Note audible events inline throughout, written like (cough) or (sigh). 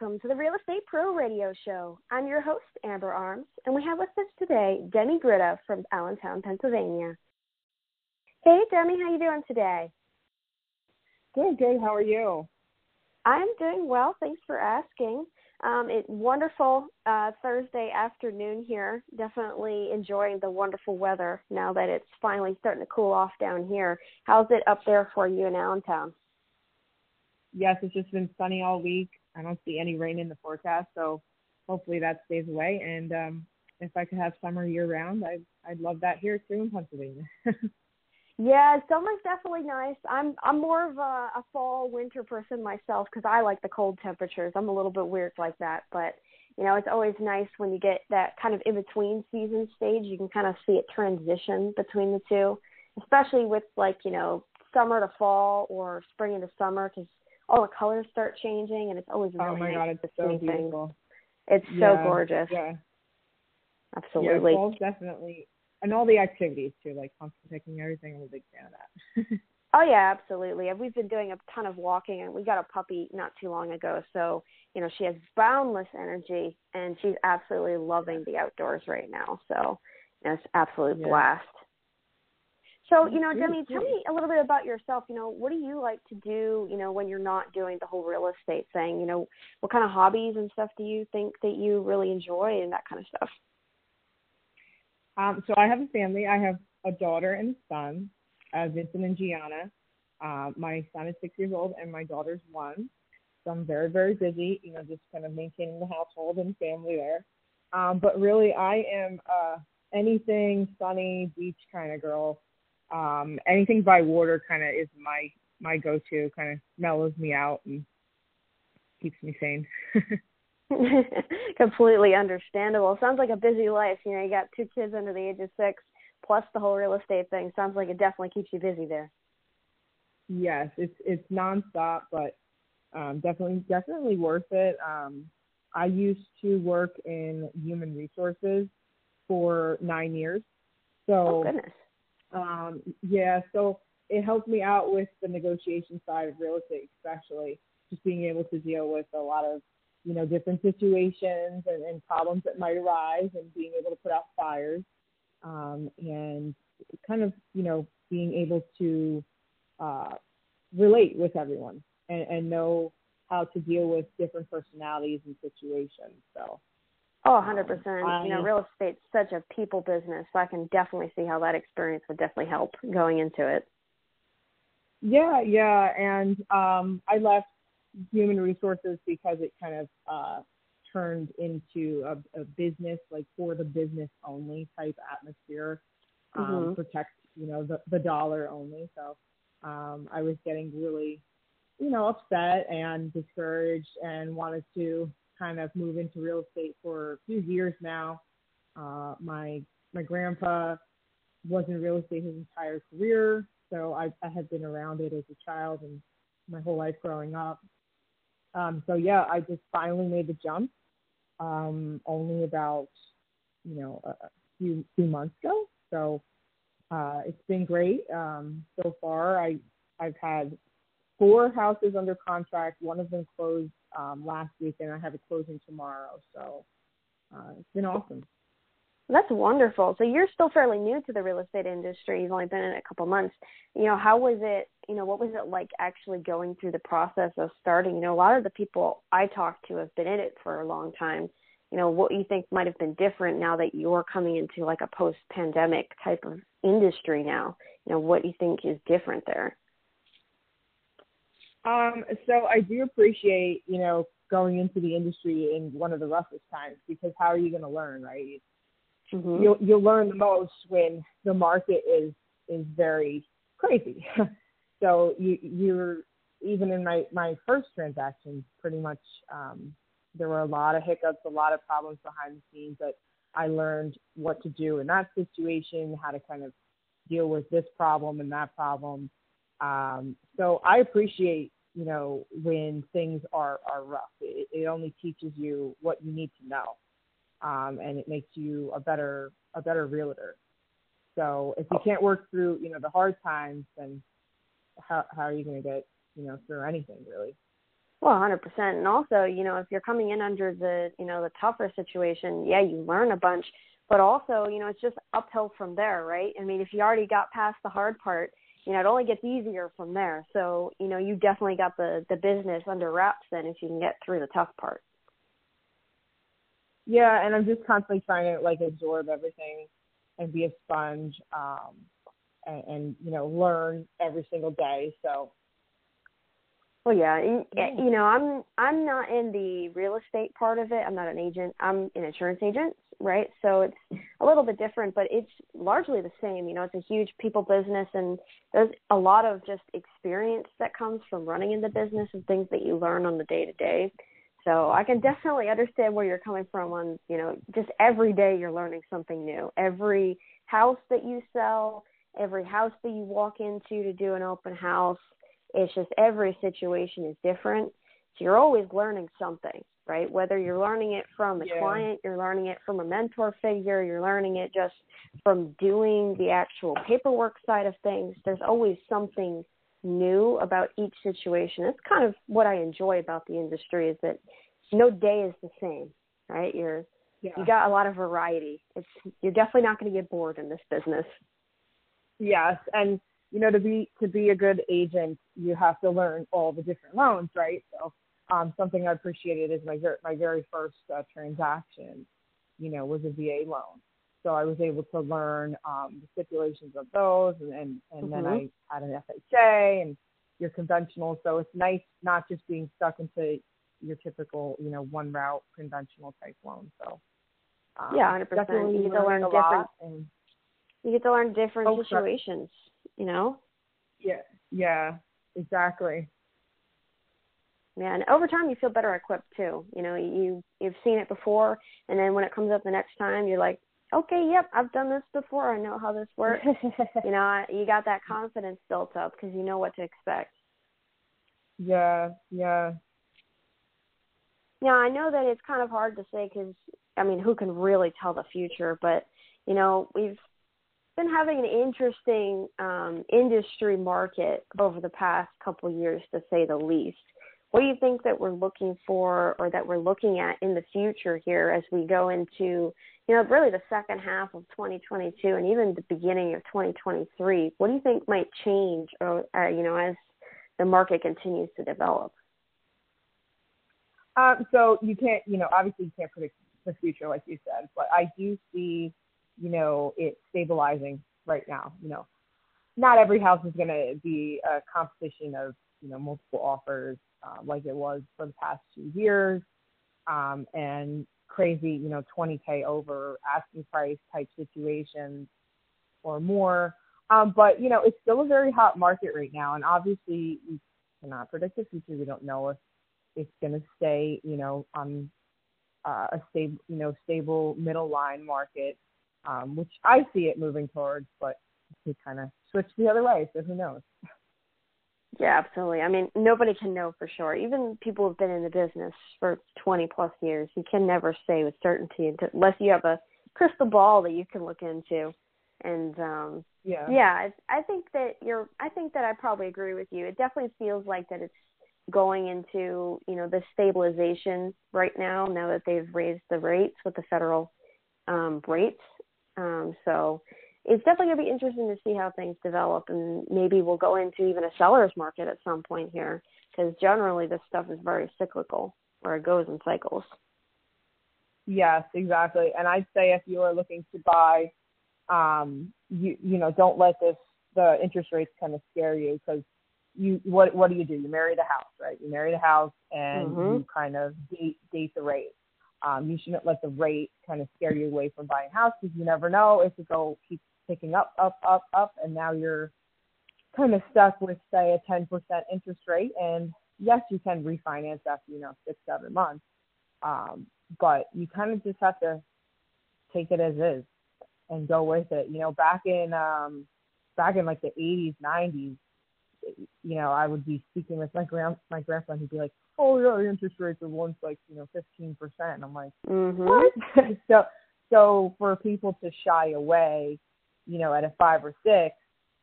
welcome to the Real Estate Pro Radio Show. I'm your host, Amber Arms, and we have with us today Demi Grida from Allentown, Pennsylvania. Hey, Demi, how are you doing today? Good, good. How are you? I'm doing well. Thanks for asking. Um, it's wonderful uh, Thursday afternoon here. Definitely enjoying the wonderful weather now that it's finally starting to cool off down here. How's it up there for you in Allentown? Yes, it's just been sunny all week. I don't see any rain in the forecast, so hopefully that stays away. And um, if I could have summer year round, I'd I'd love that here too in Pennsylvania. (laughs) yeah, summer's definitely nice. I'm I'm more of a, a fall winter person myself because I like the cold temperatures. I'm a little bit weird like that, but you know it's always nice when you get that kind of in between season stage. You can kind of see it transition between the two, especially with like you know summer to fall or spring into summer because all the colors start changing, and it's always really oh my nice god, it's so beautiful. It's yeah, so gorgeous. Yeah, absolutely. Yeah, fall's definitely, and all the activities too, like pumpkin picking, everything. I'm a big fan of that. (laughs) oh yeah, absolutely. We've been doing a ton of walking, and we got a puppy not too long ago, so you know she has boundless energy, and she's absolutely loving the outdoors right now. So you know, it's absolute yeah. blast. So, you know, Demi, tell me a little bit about yourself. You know, what do you like to do, you know, when you're not doing the whole real estate thing? You know, what kind of hobbies and stuff do you think that you really enjoy and that kind of stuff? Um, so I have a family. I have a daughter and a son, uh, Vincent and Gianna. Uh, my son is six years old and my daughter's one. So I'm very, very busy, you know, just kind of maintaining the household and family there. Um, but really, I am uh, anything sunny beach kind of girl um, anything by water kind of is my my go-to. Kind of mellows me out and keeps me sane. (laughs) (laughs) Completely understandable. Sounds like a busy life. You know, you got two kids under the age of six, plus the whole real estate thing. Sounds like it definitely keeps you busy there. Yes, it's it's nonstop, but um, definitely definitely worth it. Um, I used to work in human resources for nine years, so oh, goodness. Um, yeah, so it helped me out with the negotiation side of real estate, especially just being able to deal with a lot of, you know, different situations and, and problems that might arise and being able to put out fires um, and kind of, you know, being able to uh, relate with everyone and, and know how to deal with different personalities and situations. So Oh, 100%. you know, real estate's such a people business, so I can definitely see how that experience would definitely help going into it. Yeah, yeah, and um I left human resources because it kind of uh turned into a, a business like for the business only type atmosphere. Um mm-hmm. protect, you know, the the dollar only. So um I was getting really you know, upset and discouraged and wanted to kind of move into real estate for a few years now. Uh, my my grandpa was in real estate his entire career, so I, I had been around it as a child and my whole life growing up. Um, so yeah, I just finally made the jump. Um, only about you know a, few few months ago. So uh, it's been great um, so far. I I've had four houses under contract. One of them closed um, last week, and I have a closing tomorrow. So uh, it's been awesome. That's wonderful. So you're still fairly new to the real estate industry. You've only been in a couple months. You know, how was it? You know, what was it like actually going through the process of starting? You know, a lot of the people I talked to have been in it for a long time. You know, what you think might have been different now that you're coming into like a post-pandemic type of industry now? You know, what you think is different there? Um, so I do appreciate, you know, going into the industry in one of the roughest times because how are you going to learn, right? Mm-hmm. You'll you'll learn the most when the market is is very crazy. (laughs) so you you're even in my my first transaction, pretty much um, there were a lot of hiccups, a lot of problems behind the scenes, but I learned what to do in that situation, how to kind of deal with this problem and that problem um, so I appreciate, you know, when things are, are rough. It, it only teaches you what you need to know. Um, and it makes you a better, a better realtor. So if you can't work through, you know, the hard times, then how, how are you going to get, you know, through anything really? Well, 100%. And also, you know, if you're coming in under the, you know, the tougher situation, yeah, you learn a bunch, but also, you know, it's just uphill from there, right? I mean, if you already got past the hard part, you know, it only gets easier from there. So, you know, you definitely got the the business under wraps then if you can get through the tough part. Yeah, and I'm just constantly trying to like absorb everything and be a sponge, um, and, and you know, learn every single day. So well, eh, yeah, you know, I'm I'm not in the real estate part of it. I'm not an agent. I'm an insurance agent, right? So it's a little bit different, but it's largely the same. You know, it's a huge people business, and there's a lot of just experience that comes from running in the business and things that you learn on the day to day. So I can definitely understand where you're coming from on, you know, just every day you're learning something new. Every house that you sell, every house that you walk into to do an open house it's just every situation is different. So you're always learning something, right? Whether you're learning it from a yeah. client, you're learning it from a mentor figure, you're learning it just from doing the actual paperwork side of things. There's always something new about each situation. That's kind of what I enjoy about the industry is that no day is the same, right? You're yeah. you got a lot of variety. It's you're definitely not going to get bored in this business. Yes, and you know, to be to be a good agent, you have to learn all the different loans, right? So, um, something I appreciated is my my very first uh, transaction, you know, was a VA loan. So I was able to learn um, the stipulations of those, and and, and mm-hmm. then I had an FHA and your conventional. So it's nice not just being stuck into your typical, you know, one route conventional type loan. So um, yeah, hundred percent. You get to learn different. And, you get to learn different oh, situations. Sorry you know? Yeah, yeah, exactly. Yeah, and over time you feel better equipped too. You know, you you've seen it before, and then when it comes up the next time, you're like, okay, yep, I've done this before. I know how this works. (laughs) you know, you got that confidence built up because you know what to expect. Yeah, yeah. Yeah, I know that it's kind of hard to say because I mean, who can really tell the future? But you know, we've been having an interesting um, industry market over the past couple years, to say the least. What do you think that we're looking for, or that we're looking at in the future here as we go into, you know, really the second half of 2022 and even the beginning of 2023? What do you think might change, or uh, you know, as the market continues to develop? Um, so you can't, you know, obviously you can't predict the future, like you said, but I do see you know, it's stabilizing right now. You know, not every house is going to be a competition of, you know, multiple offers uh, like it was for the past two years. Um, and crazy, you know, 20K over asking price type situations or more. Um, but, you know, it's still a very hot market right now. And obviously, we cannot predict the future. We don't know if it's going to stay, you know, on uh, a stable, you know, stable middle line market um, which I see it moving towards, but he kind of switched the other way, so who knows? Yeah, absolutely. I mean, nobody can know for sure. Even people who've been in the business for 20 plus years, you can never say with certainty unless you have a crystal ball that you can look into. And um yeah, yeah, I, I think that you're. I think that I probably agree with you. It definitely feels like that it's going into you know the stabilization right now. Now that they've raised the rates with the federal um, rates, um, so it's definitely going to be interesting to see how things develop, and maybe we'll go into even a seller's market at some point here, because generally this stuff is very cyclical, where it goes in cycles. Yes, exactly. And I'd say if you are looking to buy, um, you you know, don't let this the interest rates kind of scare you because you what what do you do? You marry the house, right? You marry the house and mm-hmm. you kind of date date the rate. Um, you shouldn't let the rate kind of scare you away from buying a house because you never know if it go keep picking up, up, up, up, and now you're kind of stuck with say a 10% interest rate. And yes, you can refinance after you know six, seven months, um, but you kind of just have to take it as is and go with it. You know, back in um, back in like the 80s, 90s, you know, I would be speaking with my grand my grandson. He'd be like, "Oh yeah, the interest rates are once like you know fifteen percent." And I'm like, mm-hmm. "What?" (laughs) so so for people to shy away, you know, at a five or six,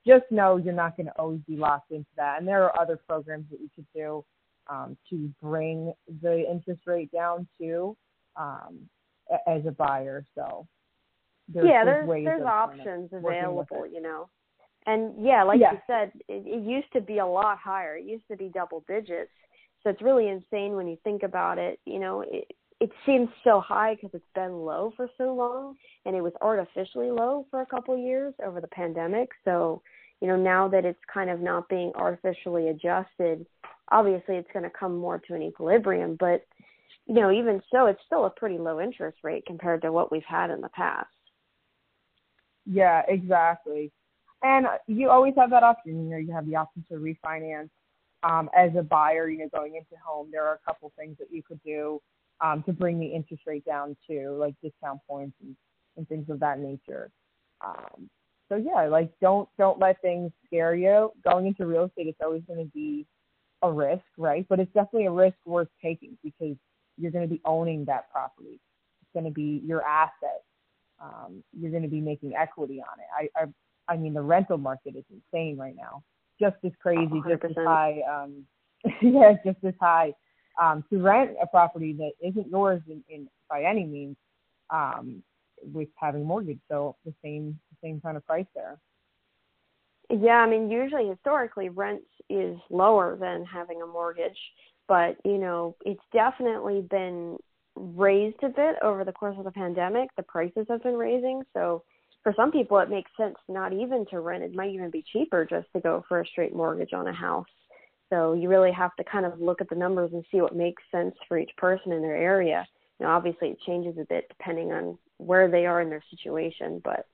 just know you're not going to always be locked into that. And there are other programs that you could do um, to bring the interest rate down too um, as a buyer. So there's, yeah, there's there's, there's options available, you know. And yeah, like you said, it, it used to be a lot higher. It used to be double digits. So it's really insane when you think about it. You know, it, it seems so high because it's been low for so long, and it was artificially low for a couple of years over the pandemic. So, you know, now that it's kind of not being artificially adjusted, obviously it's going to come more to an equilibrium. But, you know, even so, it's still a pretty low interest rate compared to what we've had in the past. Yeah, exactly. And you always have that option. You know, you have the option to refinance. Um, as a buyer, you know, going into home, there are a couple things that you could do um, to bring the interest rate down to, like discount points and, and things of that nature. Um, so yeah, like don't don't let things scare you. Going into real estate, it's always going to be a risk, right? But it's definitely a risk worth taking because you're going to be owning that property. It's going to be your asset um, you're going to be making equity on it. I, I, I mean, the rental market is insane right now, just as crazy, 100%. just as high. Um, (laughs) yeah, just as high um, to rent a property that isn't yours in, in by any means um, with having mortgage. So the same, the same kind of price there. Yeah, I mean, usually historically, rent is lower than having a mortgage, but you know, it's definitely been raised a bit over the course of the pandemic. The prices have been raising, so for some people it makes sense not even to rent. It might even be cheaper just to go for a straight mortgage on a house. So you really have to kind of look at the numbers and see what makes sense for each person in their area. Now, obviously, it changes a bit depending on where they are in their situation, but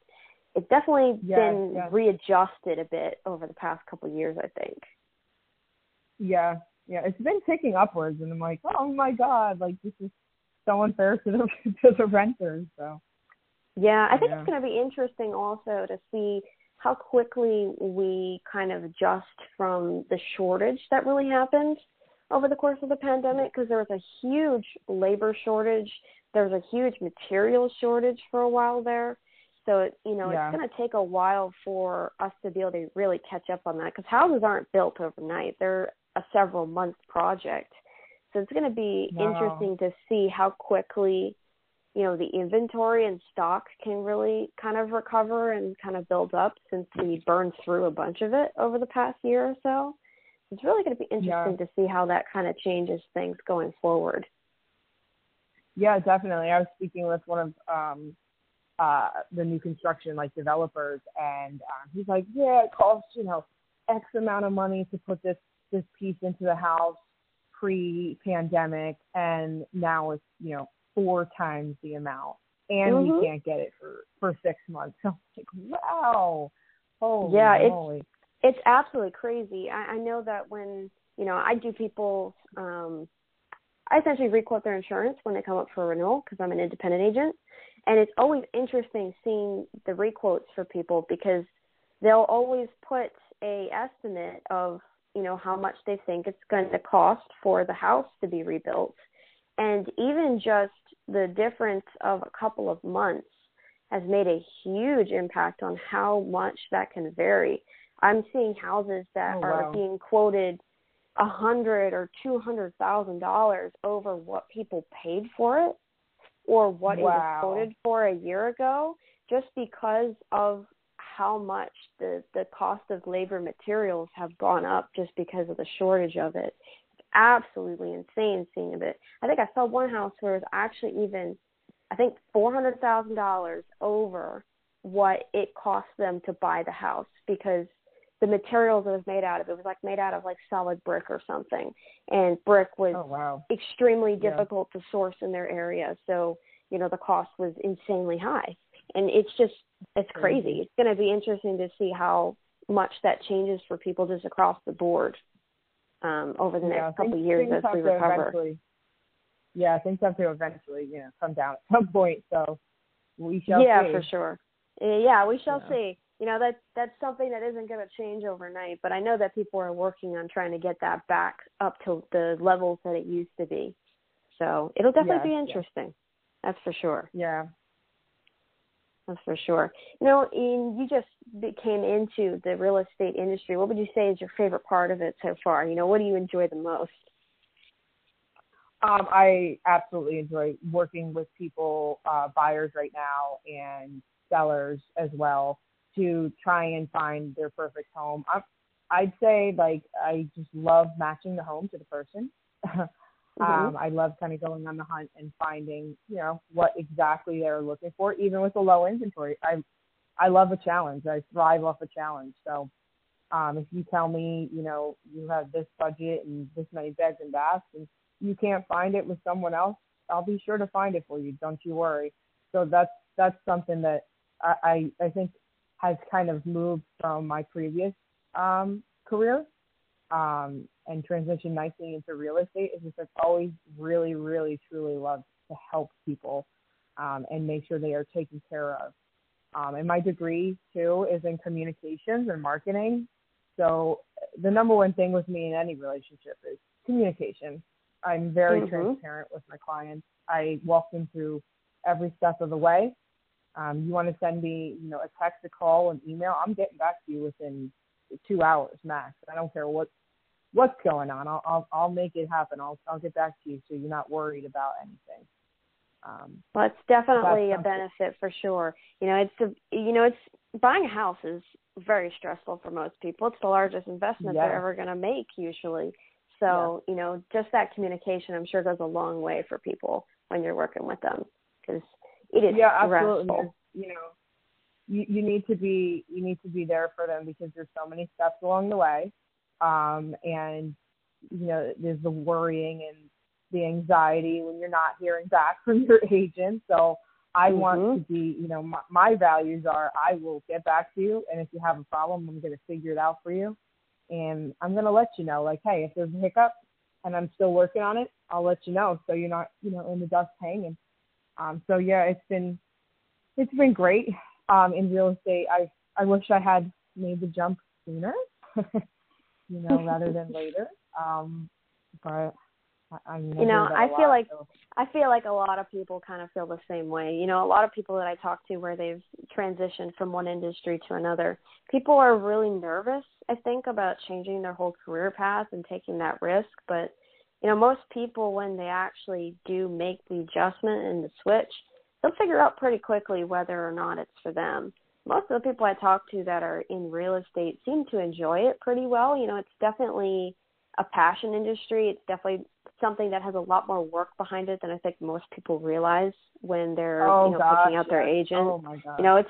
it's definitely yes, been yes. readjusted a bit over the past couple of years, I think. Yeah, yeah, it's been ticking upwards, and I'm like, oh my god, like this is so unfair to the (laughs) to the renters. So yeah, I think yeah. it's going to be interesting also to see how quickly we kind of adjust from the shortage that really happened over the course of the pandemic because there was a huge labor shortage, there was a huge material shortage for a while there. So it, you know, yeah. it's going to take a while for us to be able to really catch up on that because houses aren't built overnight; they're a several month project. So it's going to be wow. interesting to see how quickly, you know, the inventory and stock can really kind of recover and kind of build up since we burned through a bunch of it over the past year or so. It's really going to be interesting yeah. to see how that kind of changes things going forward. Yeah, definitely. I was speaking with one of um uh the new construction like developers and um, he's like, Yeah, it costs, you know, X amount of money to put this this piece into the house pre-pandemic, and now it's you know four times the amount, and mm-hmm. we can't get it for for six months. (laughs) So like, wow, holy yeah, moly. it's it's absolutely crazy. I, I know that when you know I do people's, um, I essentially requote their insurance when they come up for renewal because I'm an independent agent, and it's always interesting seeing the requotes for people because they'll always put a estimate of you know how much they think it's going to cost for the house to be rebuilt and even just the difference of a couple of months has made a huge impact on how much that can vary i'm seeing houses that oh, are wow. being quoted a hundred or two hundred thousand dollars over what people paid for it or what wow. it was quoted for a year ago just because of how much the the cost of labor materials have gone up just because of the shortage of it. Absolutely insane seeing it. I think I saw one house where it was actually even I think four hundred thousand dollars over what it cost them to buy the house because the materials it was made out of it was like made out of like solid brick or something and brick was oh, wow. extremely difficult yeah. to source in their area so you know the cost was insanely high and it's just it's crazy. It's going to be interesting to see how much that changes for people just across the board um, over the yeah, next couple of years as we recover. Yeah, things have to eventually, you know, come down at some point. So we shall see. yeah, see. for sure. Yeah, we shall yeah. see. You know that that's something that isn't going to change overnight, but I know that people are working on trying to get that back up to the levels that it used to be. So it'll definitely be interesting. That's for sure. Yeah, that's for sure. You know, in, you just came into the real estate industry. What would you say is your favorite part of it so far? You know, what do you enjoy the most? Um, I absolutely enjoy working with people, uh, buyers right now, and sellers as well to try and find their perfect home. I'm, I'd say like I just love matching the home to the person. (laughs) Mm-hmm. Um, I love kind of going on the hunt and finding, you know, what exactly they're looking for, even with a low inventory. I I love a challenge. I thrive off a challenge. So um, if you tell me, you know, you have this budget and this many beds and baths, and you can't find it with someone else, I'll be sure to find it for you. Don't you worry. So that's that's something that I I, think has kind of moved from my previous um, career um, and transitioned nicely into real estate. Is just I've always really, really, truly loved to help people um, and make sure they are taken care of. Um, and my degree too is in communications and marketing. So the number one thing with me in any relationship is communication. I'm very Mhm. transparent with my clients. I walk them through every step of the way. Um, you want to send me, you know, a text, a call, an email. I'm getting back to you within two hours max. I don't care what what's going on. I'll I'll, I'll make it happen. I'll I'll get back to you so you're not worried about anything. Um, Well, it's definitely a benefit for sure. You know, it's the you know, it's buying a house is very stressful for most people. It's the largest investment Yeah. they're ever going to make usually. So, you know, just that communication I'm sure goes a long way for people when you're working with them cuz it is yeah, absolutely. stressful. There's- You know, you you need to be you need to be there for them because there's so many steps along the way, um, and you know there's the worrying and the anxiety when you're not hearing back from your (laughs) agent. So I want Mhm. to be, you know, my, my values are I will get back to you, and if you have a problem, I'm going to figure it out for you, and I'm going to let you know, like, hey, if there's a hiccup and I'm still working on it, I'll let you know so you're not, you know, in the dust hanging. Um, so yeah, it's been it's been great um, in real estate. I I wish I had made the jump sooner, (laughs) you know, (laughs) rather than later. Um, but I, I You know, I feel lot, like- so- I feel like a lot of people kind of feel the same way. You know, a lot of people that I talk to where they've transitioned from one industry to another, people are really nervous, I think, about changing their whole career path and taking that risk. But, you know, most people, when they actually do make the adjustment and the switch, they'll figure out pretty quickly whether or not it's for them. Most of the people I talk to that are in real estate seem to enjoy it pretty well. You know, it's definitely a passion industry. It's definitely something that has a lot more work behind it than I think most people realize when they're oh, oh you know gosh, picking out their yes. agent. Oh my god. You know, it's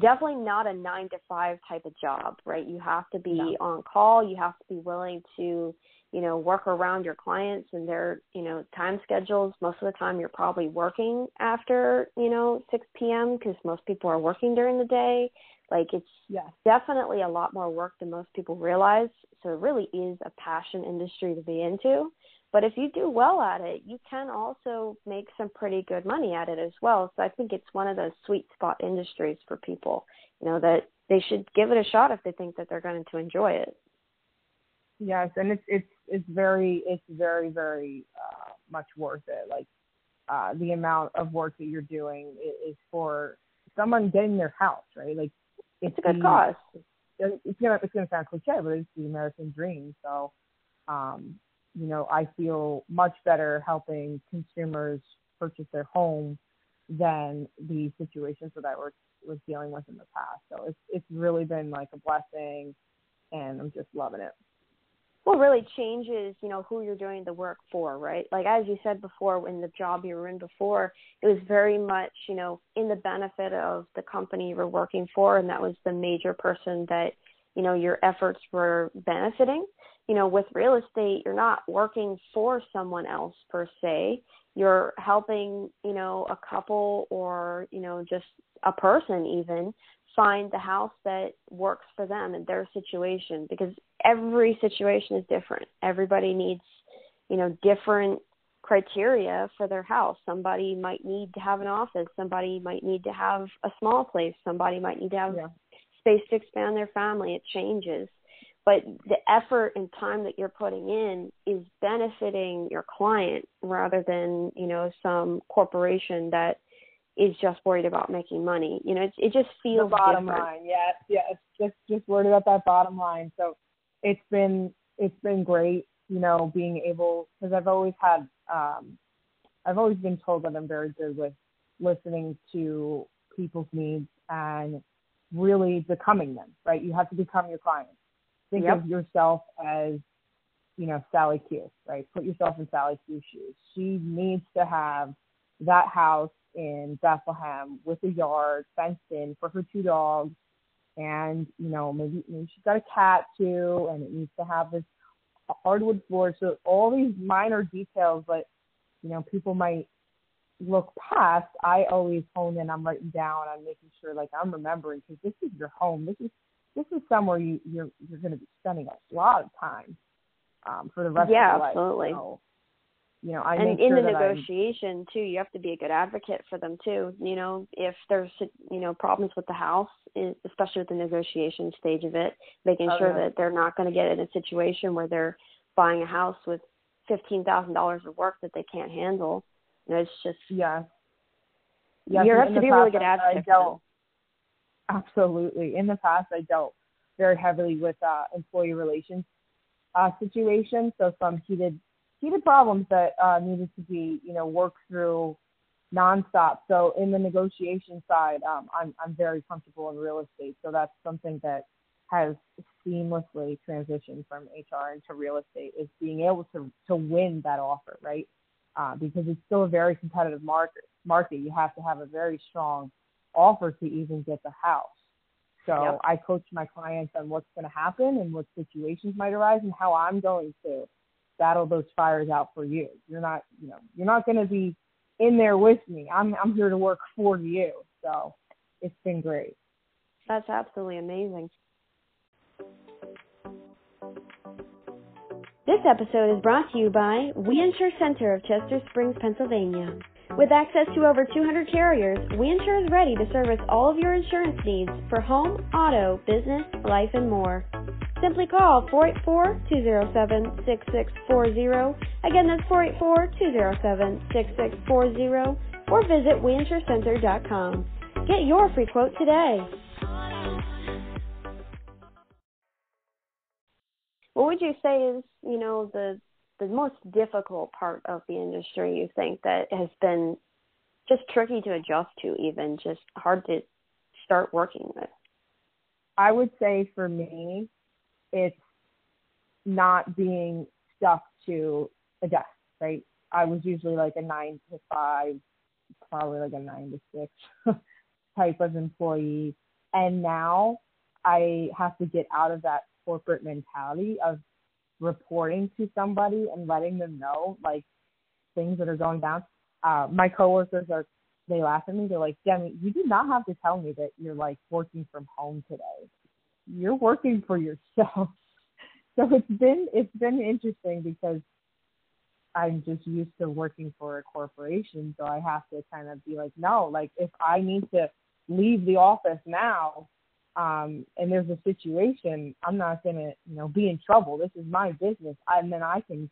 definitely not a nine to five type of job, right? You have to be No. on call. You have to be willing to, you know, work around your clients and their, you know, time schedules. Most of the time, you're probably working after, you know, 6 p.m. because most people are working during the day. Like it's yes. definitely a lot more work than most people realize. So it really is a passion industry to be into. But if you do well at it, you can also make some pretty good money at it as well. So I think it's one of those sweet spot industries for people, you know, that they should give it a shot if they think that they're going to enjoy it. Yes, and it's it's it's very it's very very uh, much worth it. Like uh, the amount of work that you're doing is, is for someone getting their house, right? Like It's a good the- cause. It's gonna it's gonna sound cliche, but it's the American dream. So, um, you know, I feel much better helping consumers purchase their home than the situations that I was was dealing with in the past. So it's it's really been like a blessing, and I'm just loving it. Well really changes you know who you're doing the work for right? Like as you said before in the job you were in before it was very much you know in the benefit of the company you were working for and that was the major person that you know your efforts were benefiting. You know with real estate you're not working for someone else per se. You're helping you know a couple or you know just a person even find the house that works for them and their situation because every situation is different. Everybody needs, you know, different criteria for their house. Somebody might need to have an office, somebody might need to have a small place, somebody might need to have Yeah. space to expand their family. It changes. But the effort and time that you're putting in is benefiting your client rather than, you know, some corporation that is just worried about making money. You know, it, it just the feels bottom different. line. Yes, yes. Just just worried about that bottom line. So it's been it's been great. you know, being able because I've always had um, I've always been told that I'm very good with listening to people's needs and really becoming them. Right? You have to become your client. Think yep. of yourself as you know Sally Q. Right? Put yourself in Sally Q's shoes. She needs to have that house in Bethlehem with a yard fenced in for her two dogs. And you know maybe maybe she's got a cat too and it needs to have this hardwood floor. So all these minor details that you know people might look past i always hone in i'm writing down i'm making sure like i'm remembering because this is your home. This is this is somewhere you you're you're going to be spending a lot of time um for the rest yeah, of your life. Yeah, absolutely. So, you know, I and in the sure negotiation too, you have to be a good advocate for them too. You know, if there's you know problems with the house, especially with the negotiation stage of it, making oh, sure yeah. that they're not going to get in a situation where they're buying a house with fifteen thousand dollars of work that they can't handle. You know, it's just yeah. Yes, you have to be a really good advocate. I dealt, absolutely. In the past, I dealt very heavily with uh, employee relations uh, situations. So some heated heated problems that uh, needed to be, you know, worked through nonstop. So in the negotiation side, um, I'm I'm very comfortable in real estate. So that's something that has seamlessly transitioned from HR into real estate is being able to to win that offer, right? Uh, because it's still a very competitive market. Market, you have to have a very strong offer to even get the house. So yep. I coach my clients on what's going to happen and what situations might arise and how I'm going to battle those fires out for you. You're not, you know, you're not going to be in there with me. I'm I'm here to work for you. So it's been great. That's absolutely amazing. This episode is brought to you by We Insure Center of Chester Springs, Pennsylvania. With access to over 200 carriers, We Insure is ready to service all of your insurance needs for home, auto, business, life, and more. Simply call 484-207-6640. Again, that's 484-207-6640 or visit WeInsureCenter.com. Get your free quote today. What would you say is, you know, the the most difficult part of the industry you think that has been just tricky to adjust to even just hard to start working with? I would say for me it's not being stuck to a desk, right? I was usually like a nine to five, probably like a nine to six (laughs) type of employee. And now I have to get out of that corporate mentality of reporting to somebody and letting them know like things that are going down. Uh, my coworkers are they laugh at me. They're like, Demi, you do not have to tell me that you're like working from home today you're working for yourself. (laughs) So it's been it's been interesting because I'm just used to working for a corporation, so I have to kind of be like, no, like if I need to leave the office now, um, and there's a situation, I'm not gonna, you know, be in trouble. This is my business, and then I can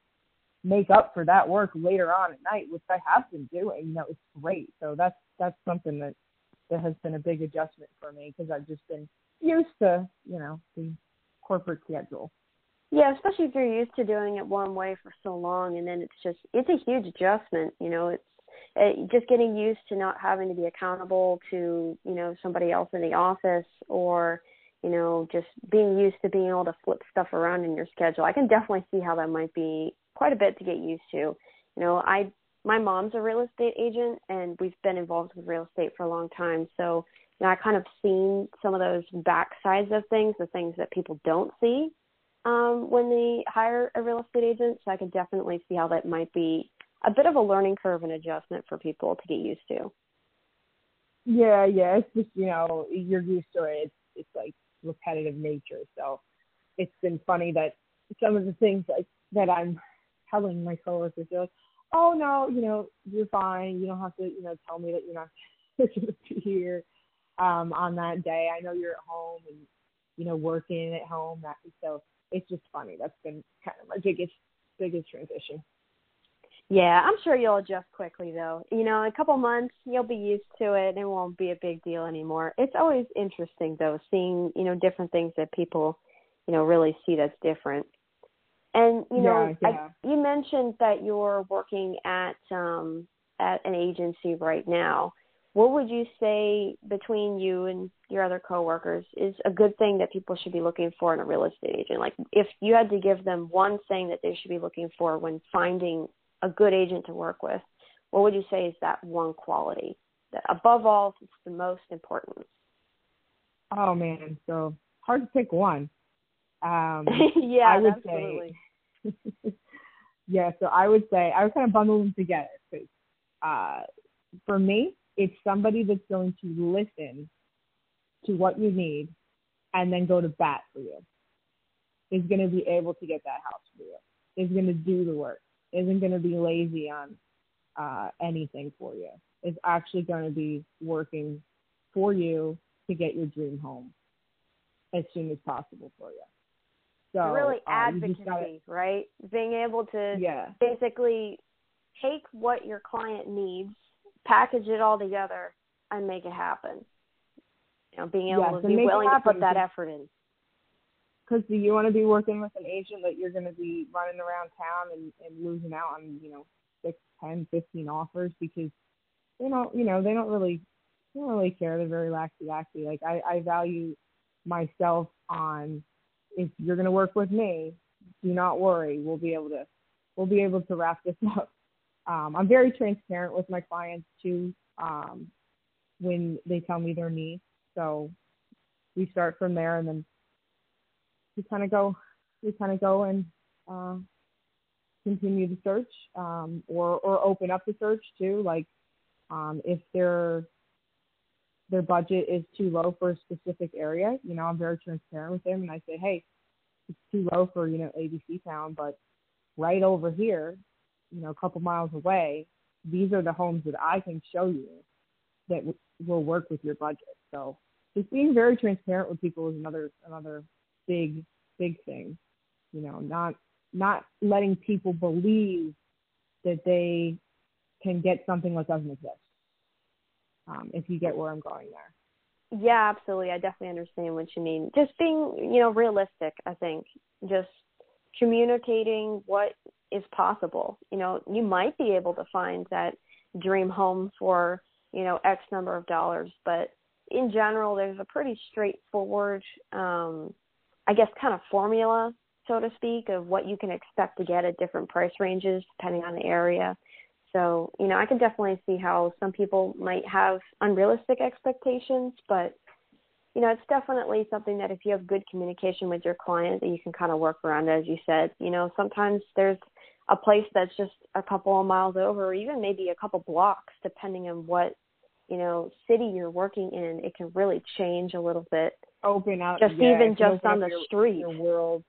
make up for that work later on at night, which I have been doing. You know, it's great. So that's that's something that that has been a big adjustment for me because I've just been used to, you know, the corporate schedule. Yeah, especially if you're used to doing it one way for so long, and then it's just it's a huge adjustment. You know, it's it, just getting used to not having to be accountable to you know somebody else in the office, or you know just being used to being able to flip stuff around in your schedule. I can definitely see how that might be quite a bit to get used to. You know, I my mom's a real estate agent, and we've been involved with real estate for a long time, so and I kind of seen some of those back sides of things, the things that people don't see um, when they hire a real estate agent. So I could definitely see how that might be a bit of a learning curve and adjustment for people to get used to. Yeah, yeah, it's just you know you're used to it. It's it's like repetitive nature. So it's been funny that some of the things like that I'm telling my coworkers, they're like, "Oh no, you know, you're fine. You don't have to, you know, tell me that you're not (laughs) here." Um, on that day. I know you're at home and you know working at home. That so it's just funny. That's been kind of my biggest biggest transition. Yeah, I'm sure you'll adjust quickly though. You know, in a couple months you'll be used to it and it won't be a big deal anymore. It's always interesting though, seeing, you know, different things that people, you know, really see that's different. And you know, yeah, yeah. I, you mentioned that you're working at um, at an agency right now. What would you say between you and your other coworkers is a good thing that people should be looking for in a real estate agent? Like, if you had to give them one thing that they should be looking for when finding a good agent to work with, what would you say is that one quality that, above all, is the most important? Oh man, so hard to pick one. Um, (laughs) yeah, I would absolutely. say. (laughs) yeah, so I would say I would kind of bundle them together because uh, for me, it's somebody that's going to listen to what you need and then go to bat for you. Is going to be able to get that house for you. Is going to do the work. Isn't going to be lazy on uh, anything for you. Is actually going to be working for you to get your dream home as soon as possible for you. So really uh, advocacy, gotta, right? Being able to yeah. basically take what your client needs, package it all together, and make it happen. You know, being able yes, to be willing to put that effort in. Because do you want to be working with an agent that you're going to be running around town and, and losing out on, you know, six, ten, fifteen offers because they don't, you know, they don't really, they don't really care. They're very laxy laxy. Like I, I value myself on if you're going to work with me, do not worry. We'll be able to, we'll be able to wrap this (laughs) up. Um, I'm very transparent with my clients too um, when they tell me their needs. So we start from there, and then we kind of go, we kind of go and uh, continue the search, um, or or open up the search too. Like um, if their their budget is too low for a specific area, you know, I'm very transparent with them, and I say, hey, it's too low for you know ABC town, but right over here you know, a couple miles away, these are the homes that I can show you that w- will work with your budget. So just being very transparent with people is another another big big thing. You know, not not letting people believe that they can get something that doesn't exist. Um, if you get where I'm going there. Yeah, absolutely. I definitely understand what you mean. Just being, you know, realistic, I think. Just communicating what is possible. You know, you might be able to find that dream home for, you know, X number of dollars, but in general, there's a pretty straightforward, um, I guess, kind of formula, so to speak, of what you can expect to get at different price ranges depending on the area. So, you know, I can definitely see how some people might have unrealistic expectations, but you know, it's definitely something that if you have good communication with your client that you can kind of work around, as you said. You know, sometimes there's a place that's just a couple of miles over, or even maybe a couple blocks, depending on what you know city you're working in. It can really change a little bit. Open up, just yeah, even just on the your, street. Your world.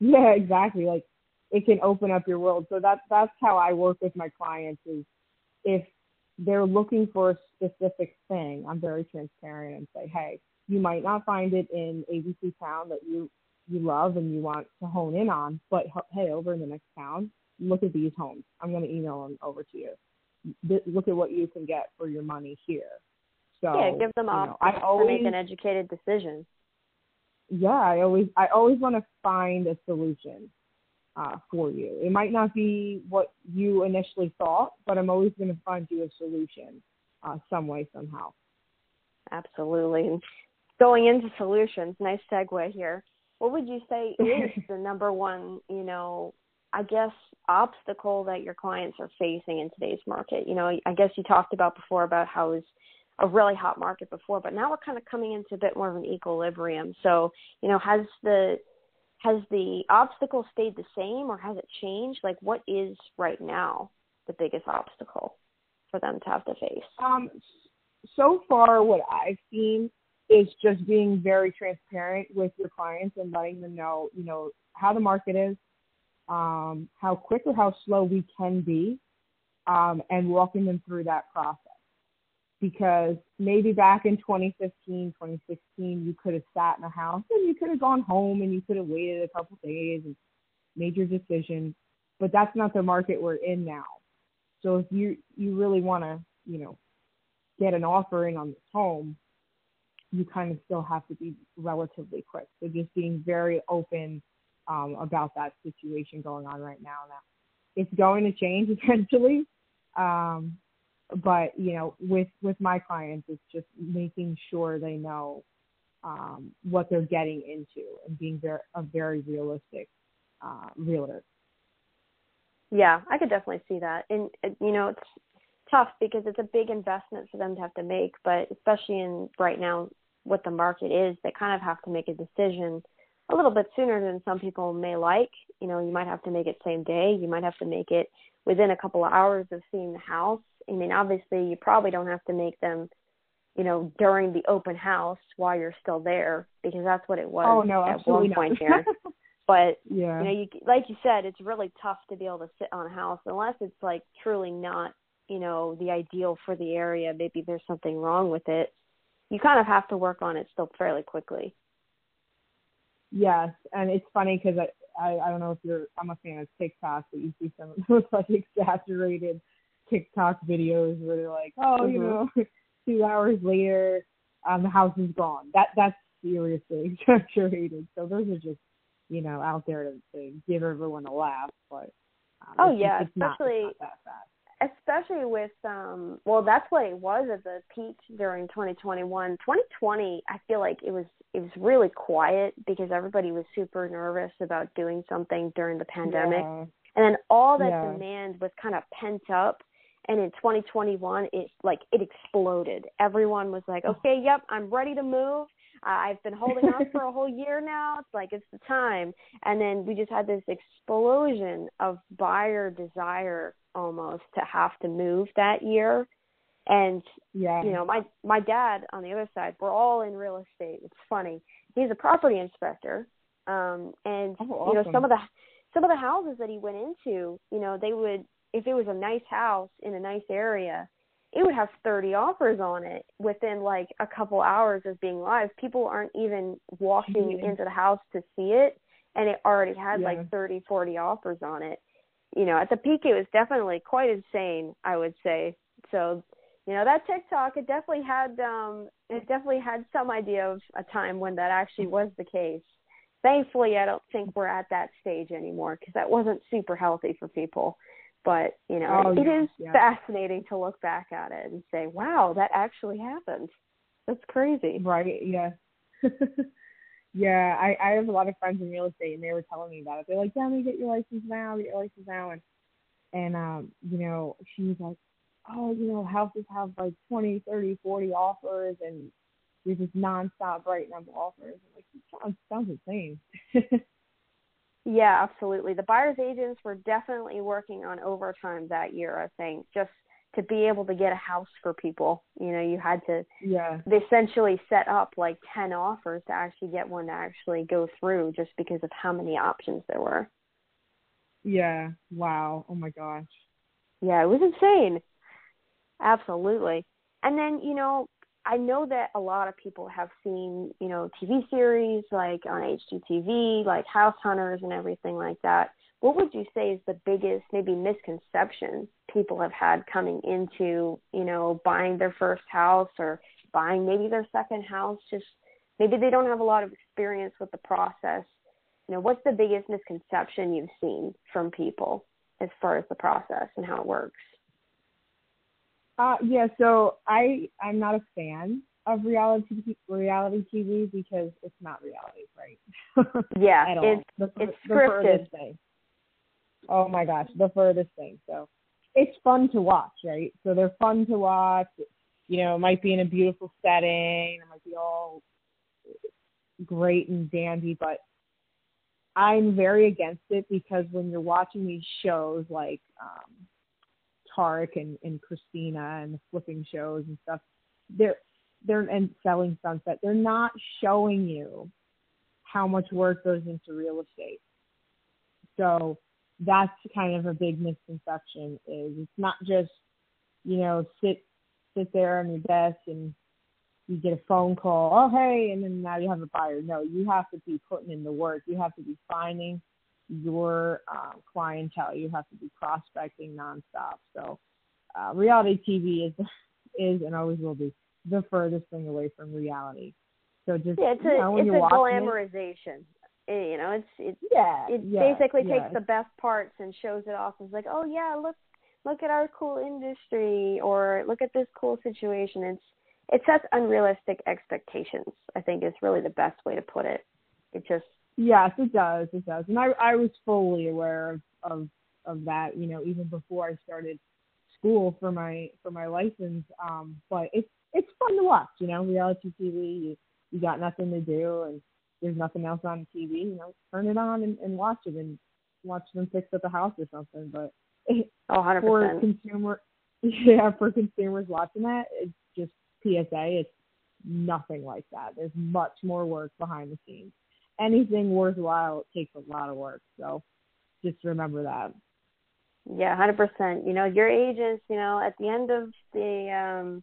Yeah, exactly. Like it can open up your world. So that's that's how I work with my clients. Is if they're looking for a specific thing, I'm very transparent and say, hey, you might not find it in ABC town that you you love and you want to hone in on, but hey, over in the next town, look at these homes. I'm going to email them over to you. look at what you can get for your money here. So yeah, give them options I always, to make an educated decision. Yeah, I always I always want to find a solution uh, for you. It might not be what you initially thought, but I'm always going to find you a solution uh, some way somehow. Absolutely. Going into solutions, nice segue here. What would you say (laughs) is the number one, you know, I guess obstacle that your clients are facing in today's market? You know, I guess you talked about before about how it's a really hot market before, but now we're kind of coming into a bit more of an equilibrium. So, you know, has the has the obstacle stayed the same or has it changed? Like what is right now the biggest obstacle for them to have to face? Um so far what I've seen is just being very transparent with your clients and letting them know, you know, how the market is, um, how quick or how slow we can be, um, and walking them through that process. Because maybe back in 2015, 2016, you could have sat in a house and you could have gone home and you could have waited a couple days and made your decision. But that's not the market we're in now. So if you you really want to, you know, get an offering on this home, you kind of still have to be relatively quick. So just being very open um, about that situation going on right now. Now, it's going to change (laughs) eventually, um, but you know, with with my clients, it's just making sure they know um, what they're getting into and being very a very realistic uh, realtor. Yeah, I could definitely see that, and you know, it's tough because it's a big investment for them to have to make, but especially in right now what the market is, they kind of have to make a decision a little bit sooner than some people may like. You know, you might have to make it same day. You might have to make it within a couple of hours of seeing the house. I mean, obviously, you probably don't have to make them, you know, during the open house while you're still there because that's what it was oh, no, at one not. point here. (laughs) But yeah. you know, you like you said, it's really tough to be able to sit on a house unless it's like truly not, you know, the ideal for the area. Maybe there's something wrong with it. You kind of have to work on it still fairly quickly. Yes, and it's funny because I, I I don't know if you're I'm a fan of TikTok, but you see some of those (laughs) like exaggerated TikTok videos where they're like, oh, mm-hmm. you know, (laughs) two hours later, um, the house is gone. That that's seriously (laughs) exaggerated. So those are just you know out there to, to give everyone a laugh, but um, oh yeah, it's especially not, it's not that fast especially with um well that's what it was at the peak during 2021 2020 i feel like it was it was really quiet because everybody was super nervous about doing something during the pandemic. Yeah. and then all that yeah. demand was kind of pent up. And in 2021 it like it exploded. Everyone was like okay yep i'm ready to move I've been holding on for a whole year now. It's like it's the time. And then we just had this explosion of buyer desire almost to have to move that year and yeah you know my my dad on the other side we're all in real estate it's funny he's a property inspector um and oh, awesome. you know some of the some of the houses that he went into you know they would if it was a nice house in a nice area it would have 30 offers on it within like a couple hours of being live people aren't even walking yeah. into the house to see it and it already had yeah. like 30 40 offers on it you know, at the peak it was definitely quite insane, I would say. So, you know, that TikTok it definitely had um it definitely had some idea of a time when that actually was the case. Thankfully, I don't think we're at that stage anymore because that wasn't super healthy for people. But, you know, oh, it, yeah, is yeah. fascinating to look back at it and say, "Wow, that actually happened." That's crazy. Right, yeah. (laughs) Yeah, I, I have a lot of friends in real estate and they were telling me about it. They're like, Yeah, me get your license now, get your license now and and um, you know, she was like, Oh, you know, houses have like twenty, thirty, forty offers and there's just nonstop writing up offers. I'm like, it sounds sounds insane. (laughs) yeah, absolutely. The buyers agents were definitely working on overtime that year, I think, just to be able to get a house for people. You know, you had to yeah. They essentially set up like 10 offers to actually get one to actually go through just because of how many options there were. Yeah. Wow. Oh my gosh. Yeah, it was insane. Absolutely. And then, you know, I know that a lot of people have seen, you know, TV series like on HGTV, like House Hunters and everything like that. What would you say is the biggest maybe misconception people have had coming into you know buying their first house or buying maybe their second house? Just maybe they don't have a lot of experience with the process. You know what's the biggest misconception you've seen from people as far as the process and how it works uh yeah so i i'm not a fan of reality reality tv because it's not reality right (laughs) yeah it's the, it's the scripted thing oh my gosh, the furthest thing. So it's fun to watch, right? So they're fun to watch. You know, it might be in a beautiful setting, it might be all great and dandy, but I'm very against it because when you're watching these shows like um Tarek and, and Christina and the flipping shows and stuff, they're they're and selling sunset, they're not showing you how much work goes into real estate. So that's kind of a big misconception is it's not just you know sit sit there on your desk and you get a phone call oh hey and then now you have a buyer no you have to be putting in the work you have to be finding your um, clientele you have to be prospecting nonstop so uh, reality tv is is and always will be the furthest thing away from reality so just yeah, it's you know, a it's a glamorization it, it, you know, it's it yeah, it yeah, basically yeah. takes the best parts and shows it off as like, oh yeah, look look at our cool industry or look at this cool situation. It's it sets unrealistic expectations. I think is really the best way to put it. It just yes, it does, it does, and I I was fully aware of of of that. You know, even before I started school for my for my license. Um, but it's it's fun to watch. You know, reality TV. You you got nothing to do and there's nothing else on TV. You know, turn it on and, and watch it and watch them fix up the house or something. But (laughs) oh, 100%. for consumer, (laughs) yeah, for consumers watching that, it's just PSA. It's nothing like that. There's much more work behind the scenes. Anything worthwhile takes a lot of work. So just remember that. Yeah, hundred percent. You know, your agents, you know, at the end of the um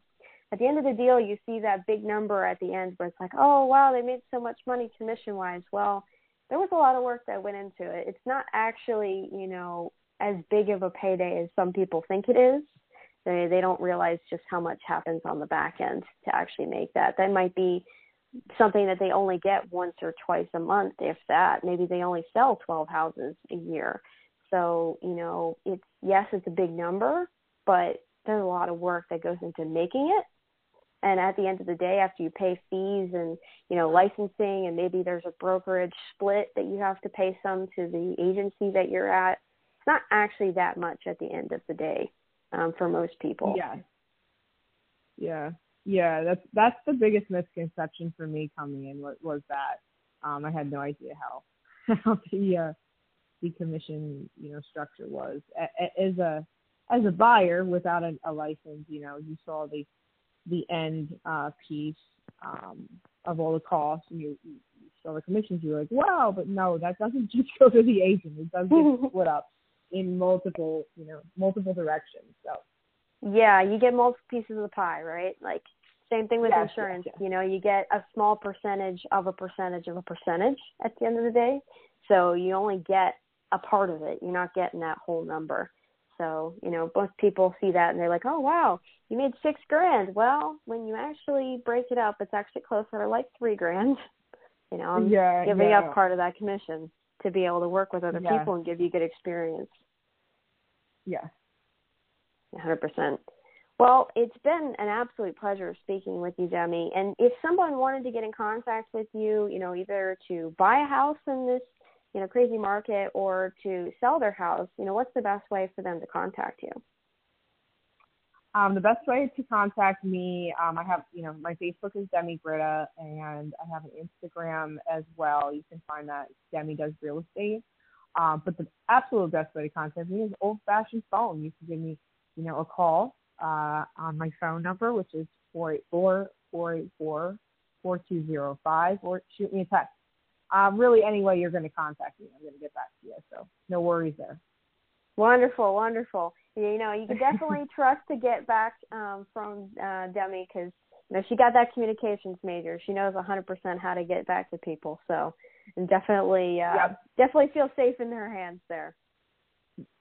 at the end of the deal you see that big number at the end where it's like, Oh wow, they made so much money commission wise. Well, there was a lot of work that went into it. It's not actually, you know, as big of a payday as some people think it is. They they don't realize just how much happens on the back end to actually make that. That might be something that they only get once or twice a month, if that. Maybe they only sell 12 houses a year. So, you know, it's yes, it's a big number, but there's a lot of work that goes into making it. And at the end of the day, after you pay fees and, you know, licensing and maybe there's a brokerage split that you have to pay some to the agency that you're at, it's not actually that much at the end of the day um, for most people. Yeah. Yeah. Yeah, that's that's the biggest misconception for me coming in was, was that um, I had no idea how (laughs) how the uh, the commission you know structure was. As a as a buyer without a, a license you know you saw the the end uh piece um of all the costs and you, you saw the commissions you're like wow but no that doesn't (laughs) just go to the agent. It does get (laughs) split up in multiple you know multiple directions so. Yeah you get multiple pieces of the pie right? Like same thing with yes, insurance yes, yes. you know you get a small percentage of a percentage of a percentage at the end of the day so you only get a part of it. You're not getting that whole number. So, you know, most people see that and they're like, oh, wow, you made six grand. Well, when you actually break it up, it's actually closer to like three grand. You know, I'm yeah, giving yeah. up part of that commission to be able to work with other yeah. people and give you good experience. Yeah. 100%. Well, it's been an absolute pleasure speaking with you, Demi. And if someone wanted to get in contact with you, you know, either to buy a house in this you know, crazy market or to sell their house, you know, what's the best way for them to contact you? Um, the best way to contact me, um, I have, you know, my Facebook is Demi Grida, and I have an Instagram as well. You can find that Demi does real estate. Um, but the absolute best way to contact me is old-fashioned phone. You can give me, you know, a call uh, on my phone number, which is four eight four four eight four four two zero five, or shoot me a text um, really any way you're going to contact me, I'm going to get back to you. So no worries there. Wonderful, wonderful. You know, you can (laughs) definitely trust to get back um, from uh, Demi because you know she got that communications major. She knows 100% how to get back to people. So, and definitely, uh, yep. definitely feel safe in her hands there.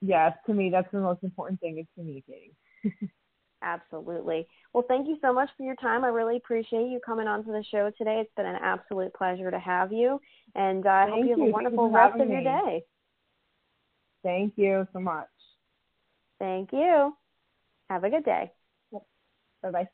Yes, to me, that's the most important thing is communicating. (laughs) Absolutely. Well, thank you so much for your time. I really appreciate you coming on to the show today. It's been an absolute pleasure to have you, and uh, I hope you have a wonderful rest of your day. Thank you so much. Thank you. Have a good day. Bye bye.